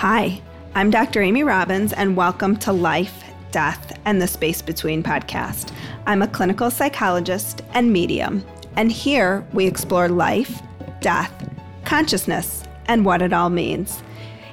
Hi, I'm Dr. Amy Robbins, and welcome to Life, Death, and the Space Between podcast. I'm a clinical psychologist and medium, and here we explore life, death, consciousness, and what it all means.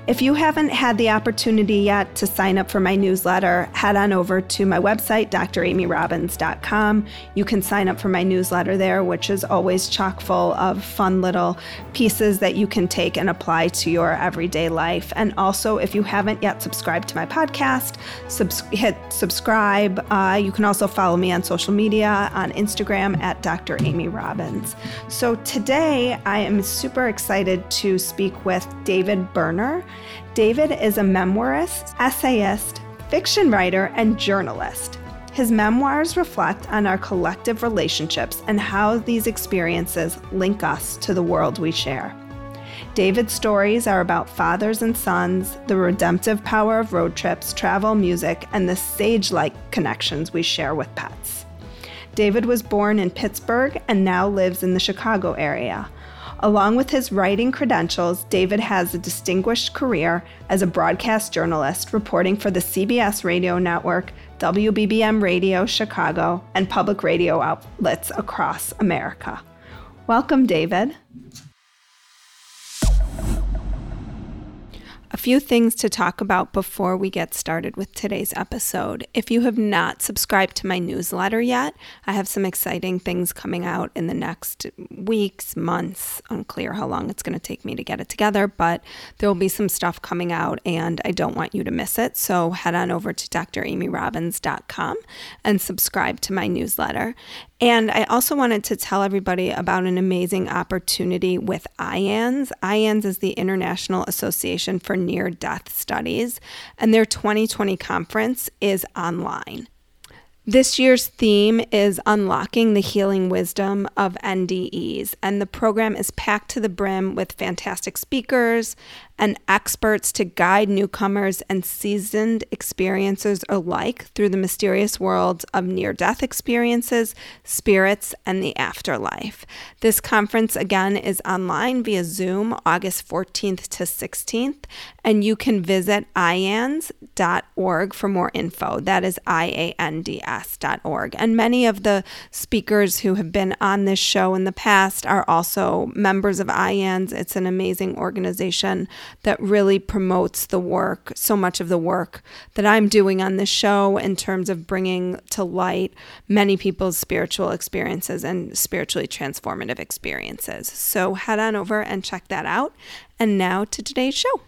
If you haven't had the opportunity yet to sign up for my newsletter, head on over to my website, dramyrobbins.com. You can sign up for my newsletter there, which is always chock full of fun little pieces that you can take and apply to your everyday life. And also, if you haven't yet subscribed to my podcast, subs- hit subscribe. Uh, you can also follow me on social media on Instagram at Dr. Amy Robbins. So today, I am super excited to speak with David Berner. David is a memoirist, essayist, fiction writer, and journalist. His memoirs reflect on our collective relationships and how these experiences link us to the world we share. David's stories are about fathers and sons, the redemptive power of road trips, travel, music, and the sage like connections we share with pets. David was born in Pittsburgh and now lives in the Chicago area. Along with his writing credentials, David has a distinguished career as a broadcast journalist reporting for the CBS radio network, WBBM Radio Chicago, and public radio outlets across America. Welcome, David. A few things to talk about before we get started with today's episode. If you have not subscribed to my newsletter yet, I have some exciting things coming out in the next weeks, months. Unclear how long it's going to take me to get it together, but there will be some stuff coming out and I don't want you to miss it. So head on over to dramyrobbins.com and subscribe to my newsletter. And I also wanted to tell everybody about an amazing opportunity with IANDS. IANDS is the International Association for Near Death Studies, and their 2020 conference is online. This year's theme is Unlocking the Healing Wisdom of NDEs, and the program is packed to the brim with fantastic speakers and experts to guide newcomers and seasoned experiencers alike through the mysterious worlds of near death experiences, spirits, and the afterlife. This conference, again, is online via Zoom August 14th to 16th, and you can visit iands.org for more info. That is I A N D S.org. And many of the speakers who have been on this show in the past are also members of IANDS. It's an amazing organization that really promotes the work, so much of the work that I'm doing on this show in terms of bringing to light many people's spiritual experiences and spiritually transformative experiences. So head on over and check that out. And now to today's show.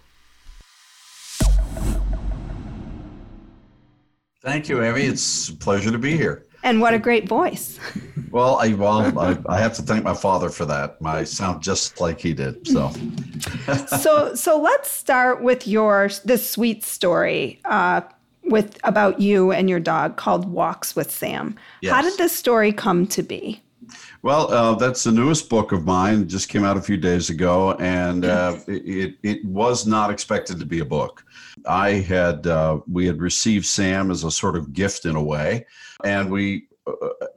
Thank you, Amy. It's a pleasure to be here. And what a great voice. Well, I well, I, I, have to thank my father for that. My sound just like he did. So, so, so let's start with your this sweet story uh, with about you and your dog called Walks with Sam. Yes. How did this story come to be? Well, uh, that's the newest book of mine. It just came out a few days ago, and uh, it, it was not expected to be a book. I had uh, we had received Sam as a sort of gift in a way, and we uh,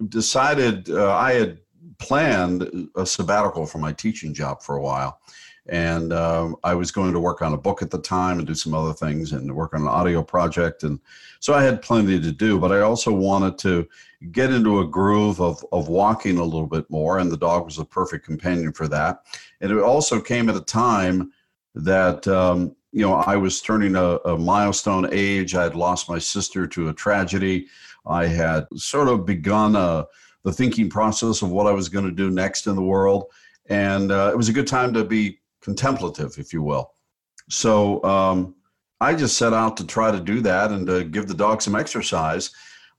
decided uh, I had planned a sabbatical from my teaching job for a while. And um, I was going to work on a book at the time and do some other things and work on an audio project. And so I had plenty to do, but I also wanted to get into a groove of, of walking a little bit more. And the dog was a perfect companion for that. And it also came at a time that um, you know, I was turning a, a milestone age. I had lost my sister to a tragedy. I had sort of begun a, uh, the thinking process of what I was going to do next in the world. And uh, it was a good time to be contemplative, if you will. So um, I just set out to try to do that and to give the dog some exercise.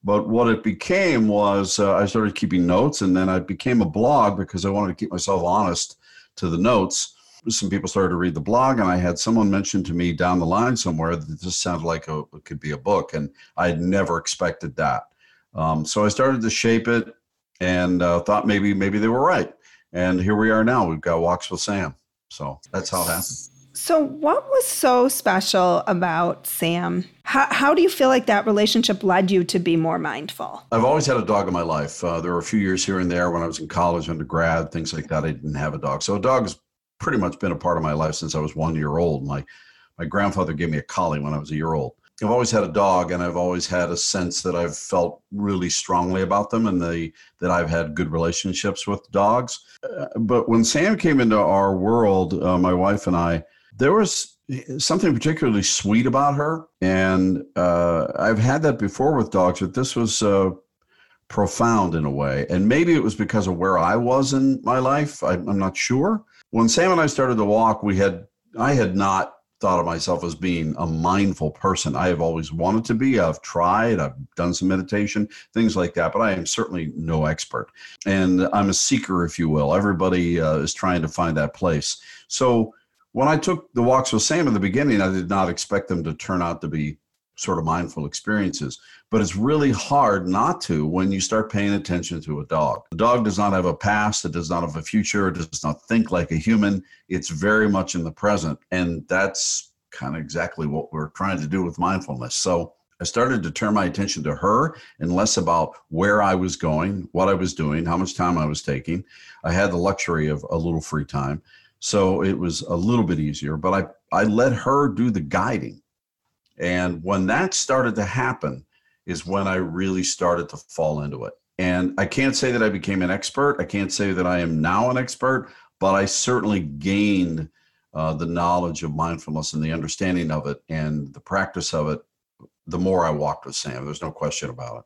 But what it became was uh, I started keeping notes, and then I became a blog because I wanted to keep myself honest to the notes some people started to read the blog, and I had someone mention to me down the line somewhere that this sounded like a, it could be a book, and I had never expected that. Um, so I started to shape it, and uh, thought maybe maybe they were right. And here we are now. We've got Walks with Sam. So that's how it happened. So, what was so special about Sam? How, how do you feel like that relationship led you to be more mindful? I've always had a dog in my life. Uh, there were a few years here and there when I was in college, undergrad, things like that. I didn't have a dog. So, a dog is pretty much been a part of my life since I was one year old. My my grandfather gave me a collie when I was a year old. I've always had a dog, and I've always had a sense that I've felt really strongly about them, and the that I've had good relationships with dogs. Uh, but when Sam came into our world, uh, my wife and I, there was something particularly sweet about her, and uh, I've had that before with dogs, but this was uh, profound in a way. And maybe it was because of where I was in my life. I, I'm not sure. When Sam and I started to walk, we had I had not thought of myself as being a mindful person. I have always wanted to be. I've tried, I've done some meditation, things like that, but I am certainly no expert. And I'm a seeker, if you will. Everybody uh, is trying to find that place. So when I took the walks with Sam in the beginning, I did not expect them to turn out to be sort of mindful experiences. But it's really hard not to when you start paying attention to a dog. The dog does not have a past, it does not have a future, it does not think like a human. It's very much in the present. And that's kind of exactly what we're trying to do with mindfulness. So I started to turn my attention to her and less about where I was going, what I was doing, how much time I was taking. I had the luxury of a little free time. So it was a little bit easier, but I, I let her do the guiding and when that started to happen, is when I really started to fall into it. And I can't say that I became an expert. I can't say that I am now an expert, but I certainly gained uh, the knowledge of mindfulness and the understanding of it and the practice of it the more I walked with Sam. There's no question about it.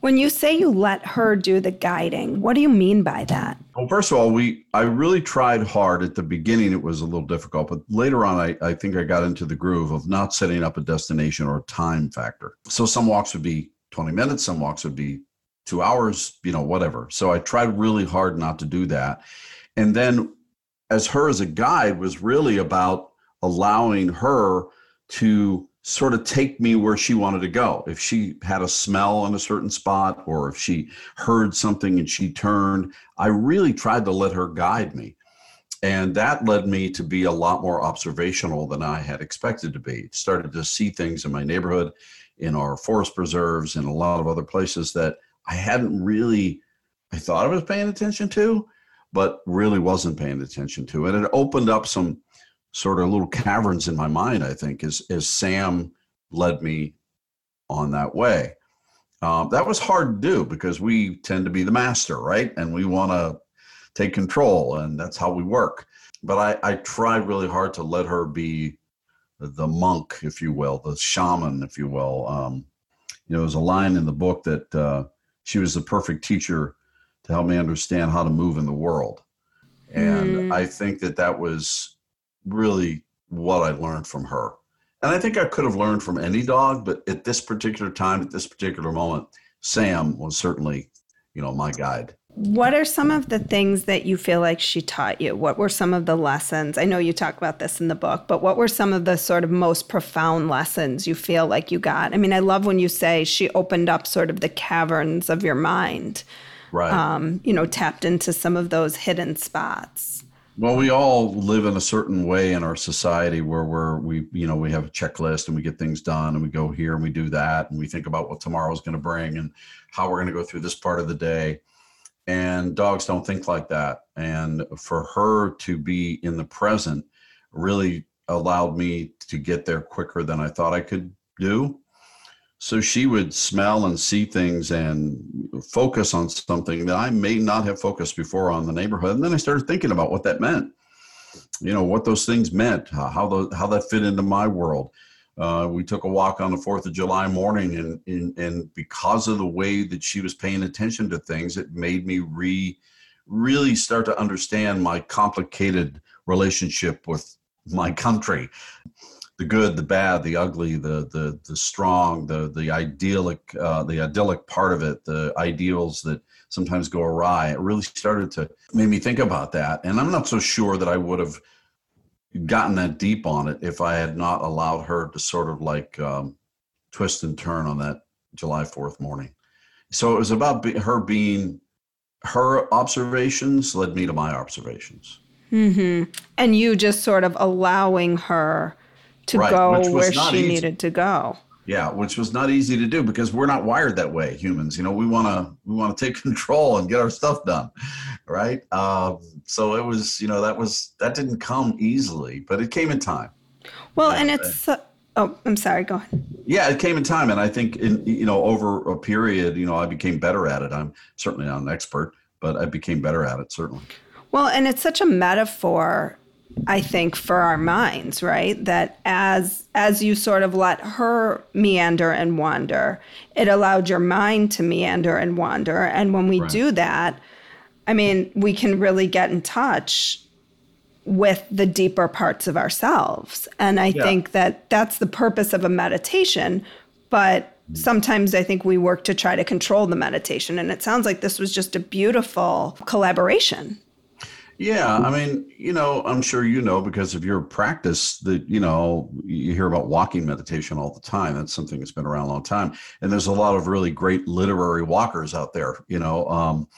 When you say you let her do the guiding, what do you mean by that? Well, first of all, we I really tried hard at the beginning. It was a little difficult, but later on, I, I think I got into the groove of not setting up a destination or a time factor. So some walks would be 20 minutes, some walks would be two hours, you know, whatever. So I tried really hard not to do that. And then as her as a guide was really about allowing her to sort of take me where she wanted to go. If she had a smell in a certain spot or if she heard something and she turned, I really tried to let her guide me. And that led me to be a lot more observational than I had expected to be. Started to see things in my neighborhood, in our forest preserves, and a lot of other places that I hadn't really, I thought I was paying attention to, but really wasn't paying attention to. And it opened up some sort of little caverns in my mind, I think, as, as Sam led me on that way. Um, that was hard to do because we tend to be the master, right? And we want to take control, and that's how we work. But I, I tried really hard to let her be the monk, if you will, the shaman, if you will. Um, you know, there's a line in the book that uh, she was the perfect teacher to help me understand how to move in the world. And mm. I think that that was really what I learned from her. And I think I could have learned from any dog, but at this particular time, at this particular moment, Sam was certainly, you know, my guide. What are some of the things that you feel like she taught you? What were some of the lessons? I know you talk about this in the book, but what were some of the sort of most profound lessons you feel like you got? I mean, I love when you say she opened up sort of the caverns of your mind. Right. Um, you know, tapped into some of those hidden spots. Well, we all live in a certain way in our society where we're we you know we have a checklist and we get things done and we go here and we do that and we think about what tomorrow's going to bring and how we're going to go through this part of the day. And dogs don't think like that. And for her to be in the present really allowed me to get there quicker than I thought I could do. So she would smell and see things and focus on something that I may not have focused before on the neighborhood. And then I started thinking about what that meant, you know, what those things meant, how, the, how that fit into my world. Uh, we took a walk on the 4th of July morning, and, and, and because of the way that she was paying attention to things, it made me re, really start to understand my complicated relationship with my country the good, the bad, the ugly, the the the strong, the the idyllic, uh, the idyllic part of it, the ideals that sometimes go awry. It really started to make me think about that, and I'm not so sure that I would have gotten that deep on it if I had not allowed her to sort of like um, twist and turn on that July 4th morning. So it was about be- her being her observations led me to my observations. Mm-hmm. And you just sort of allowing her to right, go where she easy. needed to go. Yeah, which was not easy to do because we're not wired that way, humans. You know, we want to we want to take control and get our stuff done, right? Um, so it was, you know, that was that didn't come easily, but it came in time. Well, and, and it's. Uh, oh, I'm sorry. Go ahead. Yeah, it came in time, and I think in you know over a period, you know, I became better at it. I'm certainly not an expert, but I became better at it certainly. Well, and it's such a metaphor I think for our minds, right? That as as you sort of let her meander and wander, it allowed your mind to meander and wander. And when we right. do that, I mean, we can really get in touch with the deeper parts of ourselves. And I yeah. think that that's the purpose of a meditation, but mm. sometimes I think we work to try to control the meditation and it sounds like this was just a beautiful collaboration. Yeah, I mean, you know, I'm sure you know because of your practice that, you know, you hear about walking meditation all the time. That's something that's been around a long time. And there's a lot of really great literary walkers out there, you know. Um,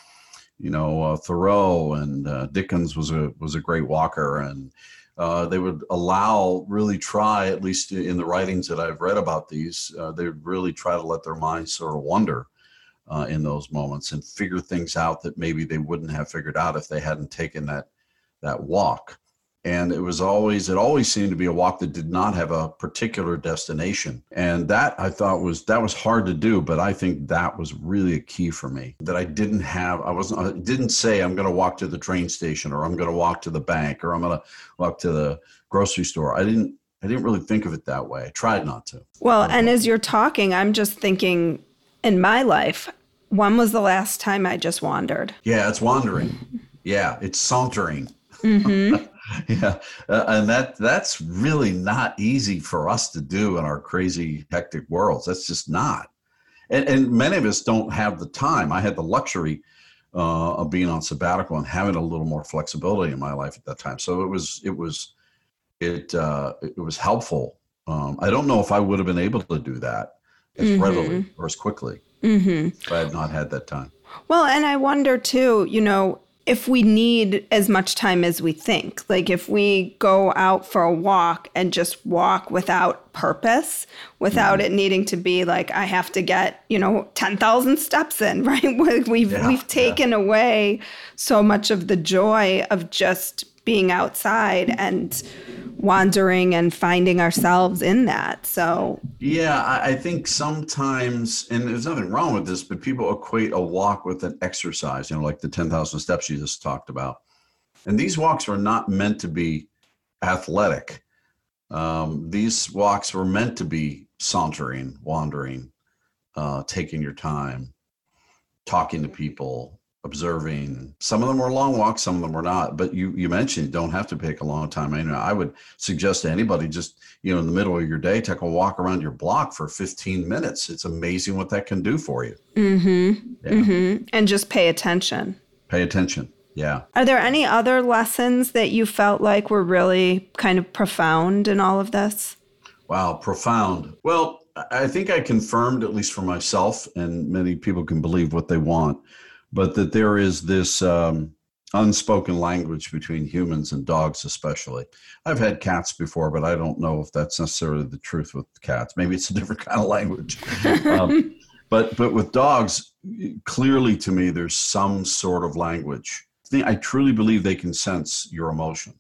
you know, uh, Thoreau and uh, Dickens was a was a great walker and uh, they would allow really try at least in the writings that I've read about these uh, they would really try to let their minds sort of wander uh, in those moments and figure things out that maybe they wouldn't have figured out if they hadn't taken that that walk. And it was always it always seemed to be a walk that did not have a particular destination. And that i thought was that was hard to do but i think that was really a key for me that i didn't have i wasn't I didn't say i'm going to walk to the train station or i'm going to walk to the bank or i'm going to walk to the grocery store. I didn't i didn't really think of it that way. I tried not to. Well and as you're talking i'm just thinking in my life, when was the last time I just wandered? Yeah, it's wandering. Yeah, it's sauntering. Mm-hmm. yeah, uh, and that that's really not easy for us to do in our crazy hectic worlds. That's just not. And, and many of us don't have the time. I had the luxury uh, of being on sabbatical and having a little more flexibility in my life at that time. So it was it was it uh, it was helpful. Um, I don't know if I would have been able to do that as mm-hmm. readily or as quickly. Mm-hmm. I had not had that time. Well, and I wonder too, you know, if we need as much time as we think. Like if we go out for a walk and just walk without purpose, without mm-hmm. it needing to be like I have to get, you know, 10,000 steps in, right? We've yeah, we've taken yeah. away so much of the joy of just being outside and wandering and finding ourselves in that. So, yeah, I, I, think sometimes, and there's nothing wrong with this, but people equate a walk with an exercise, you know, like the 10,000 steps you just talked about. And these walks are not meant to be athletic. Um, these walks were meant to be sauntering, wandering, uh, taking your time, talking to people, observing. Some of them were long walks, some of them were not. But you you mentioned you don't have to pick a long time. I, mean, I would suggest to anybody just you know in the middle of your day take a walk around your block for 15 minutes. It's amazing what that can do for you. Mm-hmm. Yeah. Mm-hmm. And just pay attention. Pay attention. Yeah. Are there any other lessons that you felt like were really kind of profound in all of this? Wow, profound. Well, I think I confirmed, at least for myself, and many people can believe what they want, but that there is this um, unspoken language between humans and dogs, especially. I've had cats before, but I don't know if that's necessarily the truth with cats. Maybe it's a different kind of language. um, but but with dogs, clearly to me, there's some sort of language. I truly believe they can sense your emotion.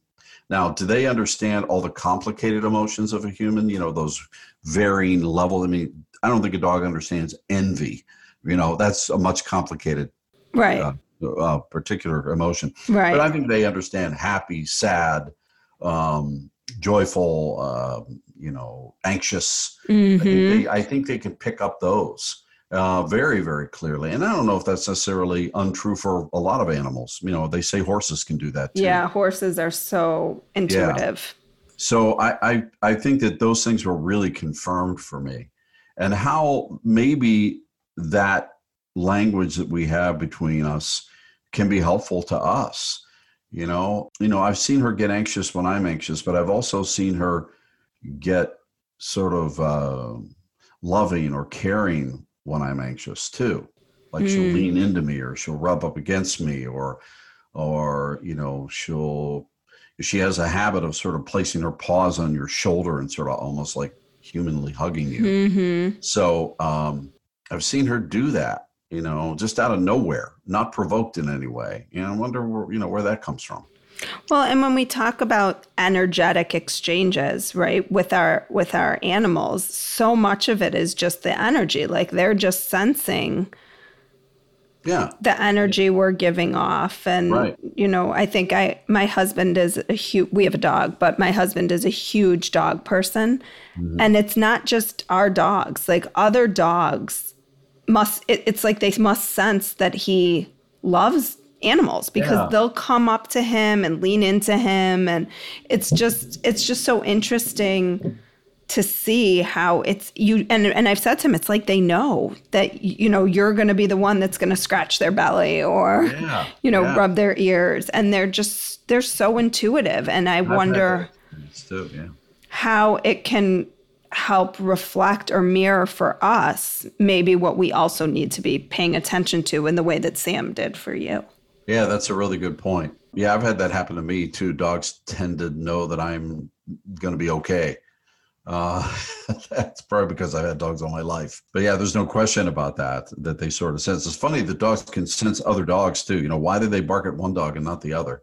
Now, do they understand all the complicated emotions of a human? You know, those varying levels. I mean, I don't think a dog understands envy. You know, that's a much complicated right uh, uh, particular emotion right but i think they understand happy sad um, joyful uh, you know anxious mm-hmm. I, think mm-hmm. they, I, think they, can pick up those uh, very very clearly and i don't know if that's necessarily untrue for a lot of animals you know they say horses can do that too. yeah horses are so intuitive yeah. so I, I i think that those things were really confirmed for me and how maybe that language that we have between us can be helpful to us you know you know i've seen her get anxious when i'm anxious but i've also seen her get sort of uh, loving or caring when i'm anxious too like mm. she'll lean into me or she'll rub up against me or or you know she'll she has a habit of sort of placing her paws on your shoulder and sort of almost like humanly hugging you mm-hmm. so um, i've seen her do that you know, just out of nowhere, not provoked in any way. You know, I wonder where, you know, where that comes from. Well, and when we talk about energetic exchanges, right, with our with our animals, so much of it is just the energy. Like they're just sensing yeah the energy we're giving off and right. you know i think i my husband is a huge we have a dog but my husband is a huge dog person mm-hmm. and it's not just our dogs like other dogs must it, it's like they must sense that he loves animals because yeah. they'll come up to him and lean into him and it's just it's just so interesting to see how it's you and and I've said to him it's like they know that you know you're going to be the one that's going to scratch their belly or yeah, you know yeah. rub their ears and they're just they're so intuitive and I I've wonder too, yeah. how it can help reflect or mirror for us maybe what we also need to be paying attention to in the way that Sam did for you. Yeah, that's a really good point. Yeah, I've had that happen to me too. Dogs tend to know that I'm going to be okay uh, that's probably because I've had dogs all my life. But yeah, there's no question about that, that they sort of sense. It's funny, the dogs can sense other dogs too. You know, why do they bark at one dog and not the other?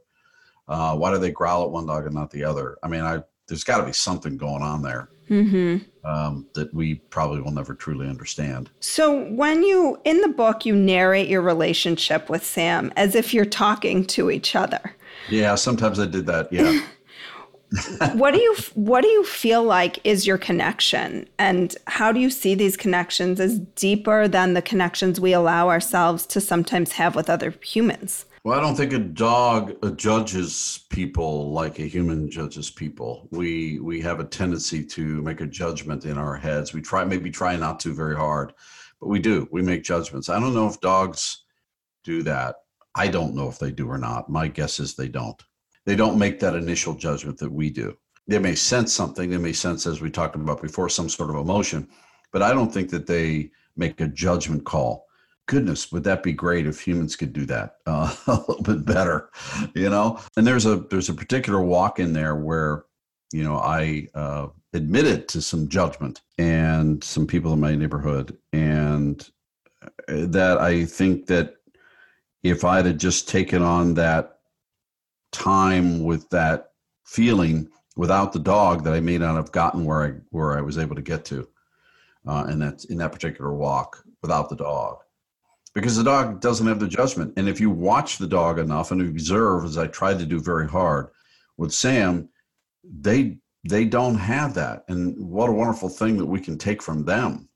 Uh, why do they growl at one dog and not the other? I mean, I there's got to be something going on there mm-hmm. um, that we probably will never truly understand. So, when you, in the book, you narrate your relationship with Sam as if you're talking to each other. Yeah, sometimes I did that. Yeah. what do you what do you feel like is your connection and how do you see these connections as deeper than the connections we allow ourselves to sometimes have with other humans well i don't think a dog uh, judges people like a human judges people. We we have a tendency to make a judgment in our heads. We try maybe try not to very hard but we do. We make judgments. I don't know if dogs do that. I don't know if they do or not. My guess is they don't. They don't make that initial judgment that we do. They may sense something, they may sense, as we talked about before, some sort of emotion, but I don't think that they make a judgment call. Goodness, would that be great if humans could do that uh, a little bit better, you know? And there's a there's a particular walk in there where, you know, I uh, admitted to some judgment and some people in my neighborhood, and uh, that I think that if I'd have just taken on that time with that feeling without the dog that I may not have gotten where I where I was able to get to, uh, and that's in that particular walk without the dog, because the dog doesn't have the judgment. And if you watch the dog enough and observe, as I tried to do very hard with Sam, they they don't have that. And what a wonderful thing that we can take from them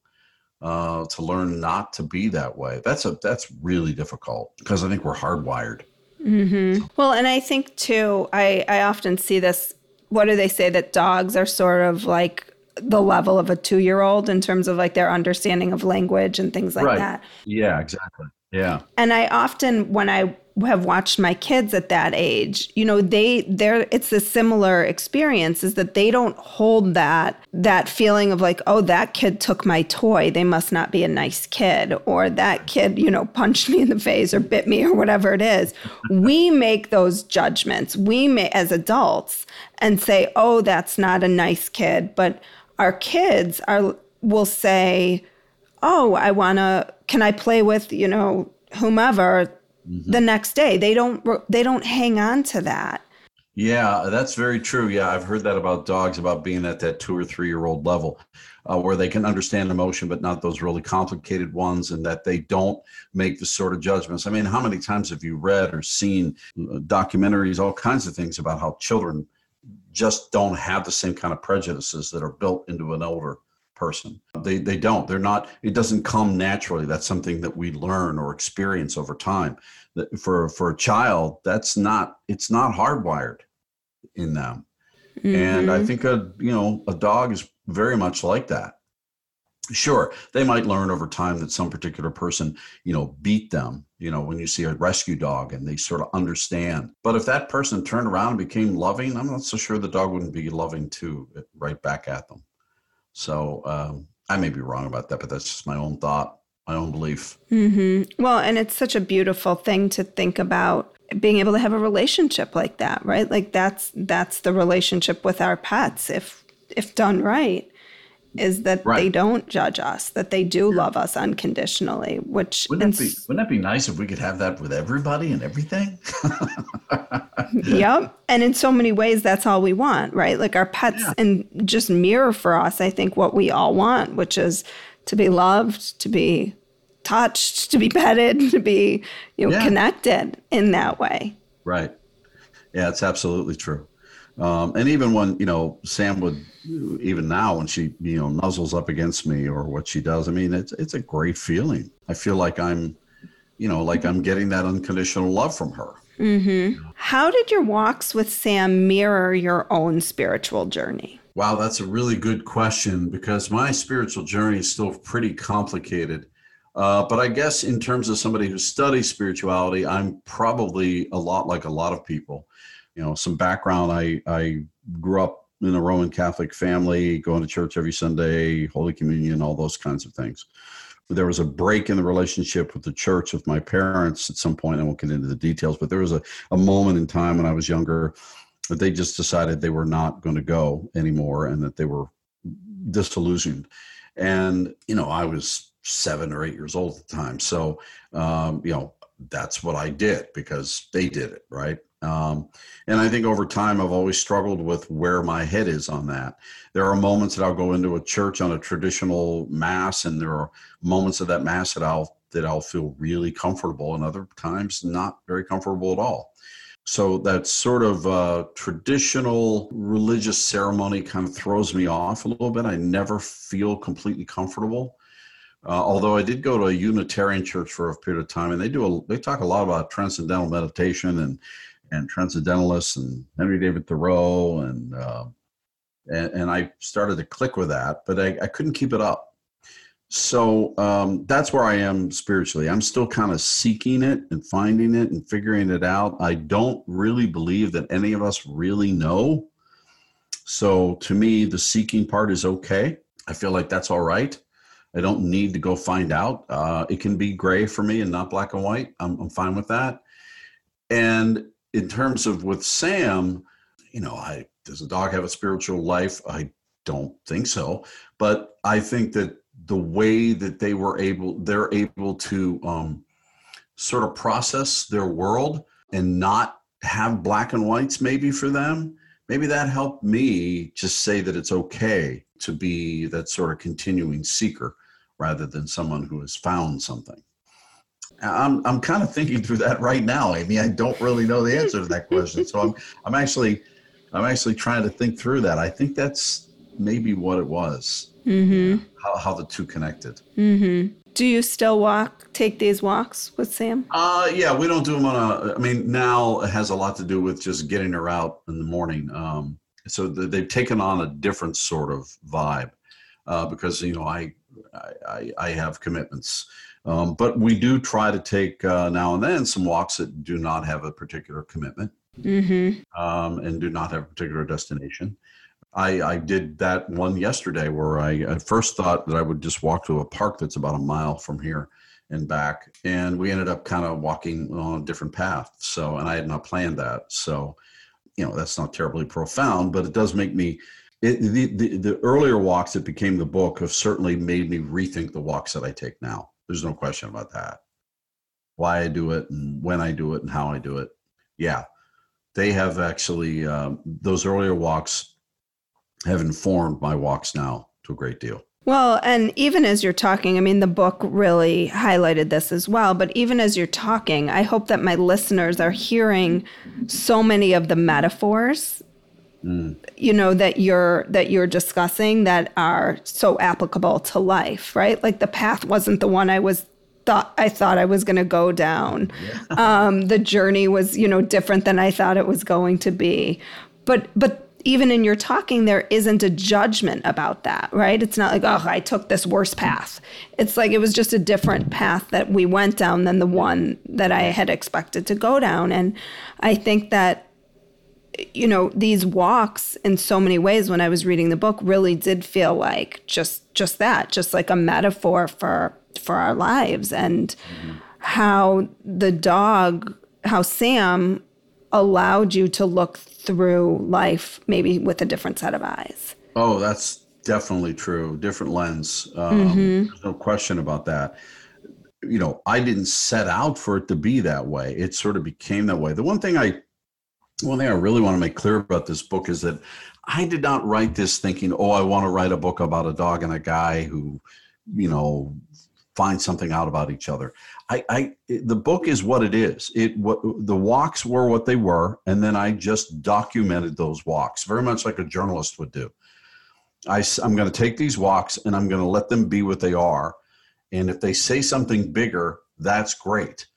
uh, to learn not to be that way. That's a that's really difficult because I think we're hardwired. Mm-hmm. Well, and I think too, I, I often see this. What do they say that dogs are sort of like the level of a two year old in terms of like their understanding of language and things like right. that? Yeah, exactly. Yeah. And I often, when I have watched my kids at that age you know they they're it's a similar experience is that they don't hold that that feeling of like oh that kid took my toy they must not be a nice kid or that kid you know punched me in the face or bit me or whatever it is we make those judgments we may as adults and say oh that's not a nice kid but our kids are will say oh i want to can i play with you know whomever mm-hmm. the next day. They don't they don't hang on to that. Yeah, that's very true. Yeah, I've heard that about dogs about being at that two or three year old level, uh, where they can understand emotion, but not those really complicated ones, and that they don't make the sort of judgments. I mean, how many times have you read or seen uh, documentaries, all kinds of things about how children just don't have the same kind of prejudices that are built into an older person. They they don't. They're not. It doesn't come naturally. That's something that we learn or experience over time. That for for a child, that's not. It's not hardwired in them. Mm-hmm. And I mm-hmm. think a you know a dog is very much like that. Sure, they might learn over time that some particular person, you know, beat them. You know, when you see a rescue dog and they sort of understand. But if that person turned around and became loving, I'm not so sure the dog wouldn't be loving too, right back at them. So um, I may be wrong about that, but that's just my own thought, my own belief. Mm-hmm. Well, and it's such a beautiful thing to think about being able to have a relationship like that, right? Like that's that's the relationship with our pets if if done right. Is that right. they don't judge us, that they do love us unconditionally. Which wouldn't that, be, wouldn't that be nice if we could have that with everybody and everything? yep. And in so many ways, that's all we want, right? Like our pets yeah. and just mirror for us, I think, what we all want, which is to be loved, to be touched, to be petted, to be you know yeah. connected in that way. Right. Yeah, it's absolutely true. Um, and even when you know Sam would, even now when she you know nuzzles up against me or what she does, I mean it's it's a great feeling. I feel like I'm, you know, like I'm getting that unconditional love from her. Mm-hmm. How did your walks with Sam mirror your own spiritual journey? Wow, that's a really good question because my spiritual journey is still pretty complicated. Uh, but I guess in terms of somebody who studies spirituality, I'm probably a lot like a lot of people you know some background. I i grew up in a roman catholic family going to church every sunday holy communion all those kinds of things. There was a break in the relationship with the church with my parents at some point. I won't get into the details but there was a, a moment in time when i was younger that they just decided they were not going to go anymore and that they were disillusioned. And you know i was seven or eight years old at the time. So um, you know that's what i did because they did it right um, and I think over time, I've always struggled with where my head is on that. There are moments that I'll go into a church on a traditional mass, and there are moments of that mass that I'll that I'll feel really comfortable, and other times not very comfortable at all. So that sort of uh, traditional religious ceremony kind of throws me off a little bit. I never feel completely comfortable. Uh, although I did go to a Unitarian church for a period of time, and they do a, they talk a lot about transcendental meditation and and transcendentalists and Henry David Thoreau and uh, and, and, I started to click with that, but I, I couldn't keep it up. So um, that's where I am spiritually. I'm still kind of seeking it and finding it and figuring it out. I don't really believe that any of us really know. So to me, the seeking part is okay. I feel like that's all right. I don't need to go find out. Uh, it can be gray for me and not black and white. I'm, I'm fine with that. And in terms of with Sam, you know, I does a dog have a spiritual life? I don't think so, but I think that the way that they were able, they're able to um, sort of process their world and not have black and whites maybe for them. Maybe that helped me just say that it's okay to be that sort of continuing seeker rather than someone who has found something. I'm I'm kind of thinking through that right now, Amy. I don't really know the answer to that question, so I'm I'm actually I'm actually trying to think through that. I think that's maybe what it was. Mm-hmm. How how the two connected. Mm-hmm. Do you still walk, take these walks with Sam? Uh, yeah, we don't do them on a. I mean, now it has a lot to do with just getting her out in the morning. Um, so they've taken on a different sort of vibe uh, because you know I, I I have commitments. Um, but we do try to take uh, now and then some walks that do not have a particular commitment mm-hmm. um, and do not have a particular destination. I, I, did that one yesterday where I at first thought that I would just walk to a park that's about a mile from here and back. And we ended up kind of walking on a different path. So, and I had not planned that. So, you know, that's not terribly profound, but it does make me. It, the, the, the earlier walks that became the book have certainly made me rethink the walks that I take now. There's no question about that. Why I do it and when I do it and how I do it. Yeah, they have actually, um, those earlier walks have informed my walks now to a great deal. Well, and even as you're talking, I mean, the book really highlighted this as well. But even as you're talking, I hope that my listeners are hearing so many of the metaphors Mm. you know that you're that you're discussing that are so applicable to life right? Like the path wasn't the one i was thought i thought i was going to go down. Yeah. um, the journey was you know different than i thought it was going to be. But but even in your talking there isn't a judgment about that right? It's not like oh i took this worse path. It's like it was just a different path that we went down than the one that i had expected to go down. And i think that you know these walks in so many ways when i was reading the book really did feel like just just that just like a metaphor for for our lives and mm-hmm. how the dog how sam allowed you to look through life maybe with a different set of eyes oh that's definitely true. Different lens. Um, mm-hmm. There's no question about that. You know, I didn't set out for it to be that way. It sort of became that way. The one thing I, one thing I really want to make clear about this book is that I did not write this thinking, oh, I want to write a book about a dog and a guy who, you know, find something out about each other. I, I the book is what it is. It what the walks were what they were, and then I just documented those walks, very much like a journalist would do. I, I'm going to take these walks and I'm going to let them be what they are, and if they say something bigger, that's great.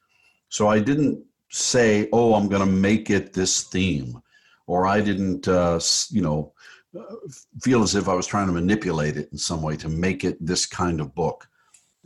So I didn't say, "Oh, I'm going to make it this theme," or I didn't, uh, you know, uh, feel as if I was trying to manipulate it in some way to make it this kind of book.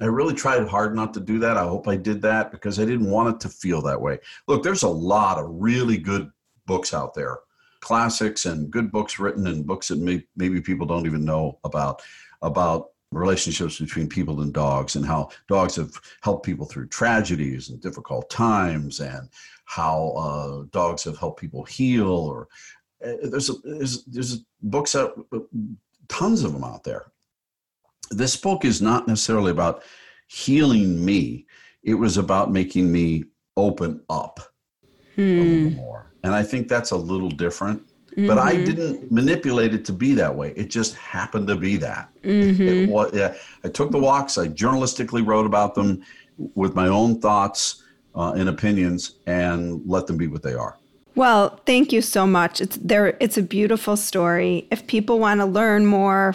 I really tried hard not to do that. I hope I did that because I didn't want it to feel that way. Look, there's a lot of really good books out there, classics and good books written and books that may, maybe people don't even know about about relationships between people and dogs and how dogs have helped people through tragedies and difficult times and how uh, dogs have helped people heal or uh, there's, a, there's there's books out tons of them out there this book is not necessarily about healing me. It was about making me open up hmm. a little more. And I think that's a little different. Mm-hmm. But I mm-hmm. didn't manipulate it to be that way. It just happened to be that. Mm-hmm. It was, yeah, I took the walks. I journalistically wrote about them with my own thoughts uh, and opinions, and let them be what they are. Well, thank you so much. It's there. It's a beautiful story. If people want to learn more,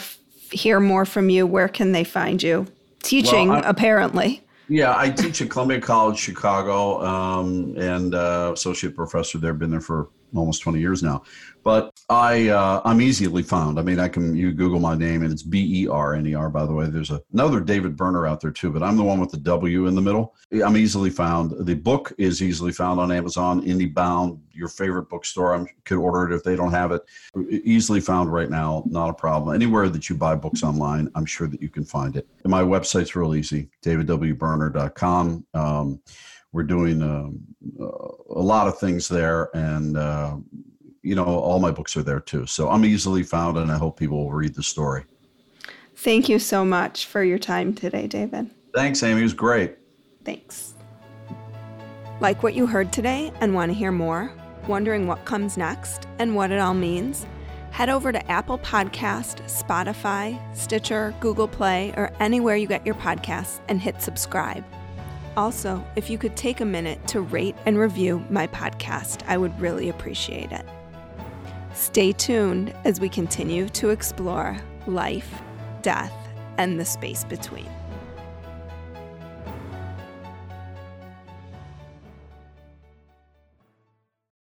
hear more from you, where can they find you? Teaching, well, apparently. Yeah, I teach at Columbia College Chicago um, and uh, associate professor there. Been there for almost 20 years now. But I uh, I'm easily found. I mean, I can you Google my name and it's B E R N E R. By the way, there's a, another David Berner out there too, but I'm the one with the W in the middle. I'm easily found. The book is easily found on Amazon, IndieBound, your favorite bookstore. I could order it if they don't have it. Easily found right now, not a problem. Anywhere that you buy books online, I'm sure that you can find it. And my website's real easy, davidwberner.com. Um, we're doing um, uh, a lot of things there, and uh, you know, all my books are there too. So I'm easily found, and I hope people will read the story. Thank you so much for your time today, David. Thanks, Amy. It was great. Thanks. Like what you heard today and want to hear more? Wondering what comes next and what it all means? Head over to Apple Podcast, Spotify, Stitcher, Google Play, or anywhere you get your podcasts and hit subscribe. Also, if you could take a minute to rate and review my podcast, I would really appreciate it. Stay tuned as we continue to explore life, death, and the space between.